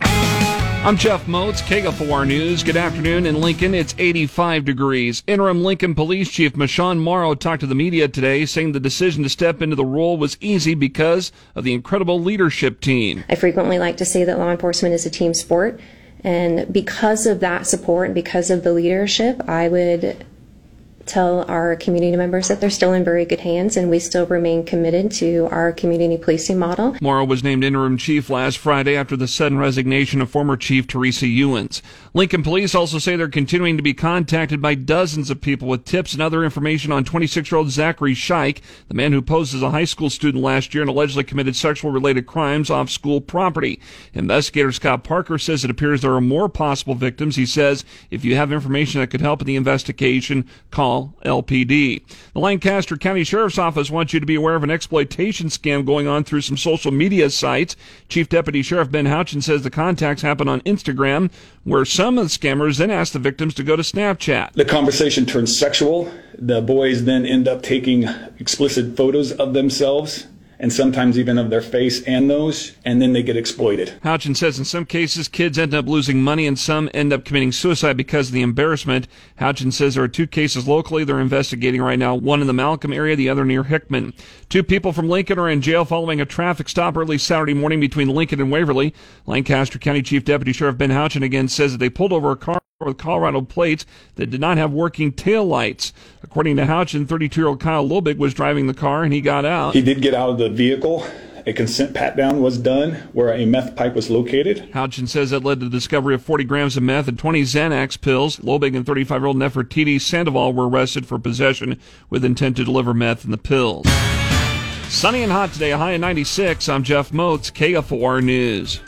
I'm Jeff Motz, KFOR News. Good afternoon in Lincoln. It's 85 degrees. Interim Lincoln Police Chief Michon Morrow talked to the media today, saying the decision to step into the role was easy because of the incredible leadership team. I frequently like to say that law enforcement is a team sport. And because of that support and because of the leadership, I would tell our community members that they're still in very good hands and we still remain committed to our community policing model. Morrow was named interim chief last Friday after the sudden resignation of former chief Teresa Ewins. Lincoln police also say they're continuing to be contacted by dozens of people with tips and other information on 26-year-old Zachary Shike, the man who posed as a high school student last year and allegedly committed sexual related crimes off school property. Investigator Scott Parker says it appears there are more possible victims. He says if you have information that could help in the investigation, call LPD. The Lancaster County Sheriff's Office wants you to be aware of an exploitation scam going on through some social media sites. Chief Deputy Sheriff Ben Houchin says the contacts happen on Instagram, where some of the scammers then ask the victims to go to Snapchat. The conversation turns sexual. The boys then end up taking explicit photos of themselves and sometimes even of their face and nose, and then they get exploited. Houchin says in some cases, kids end up losing money and some end up committing suicide because of the embarrassment. Houchin says there are two cases locally they're investigating right now, one in the Malcolm area, the other near Hickman. Two people from Lincoln are in jail following a traffic stop early Saturday morning between Lincoln and Waverly. Lancaster County Chief Deputy Sheriff Ben Houchin again says that they pulled over a car with Colorado plates that did not have working tail lights. According to Houchin, 32-year-old Kyle Lobig was driving the car and he got out. He did get out of the vehicle. A consent pat down was done where a meth pipe was located. Houchin says that led to the discovery of 40 grams of meth and 20 Xanax pills. Lobig and 35-year-old Nefertiti Sandoval were arrested for possession with intent to deliver meth and the pills. Sunny and hot today, a high of 96. I'm Jeff Motz, KFOR News.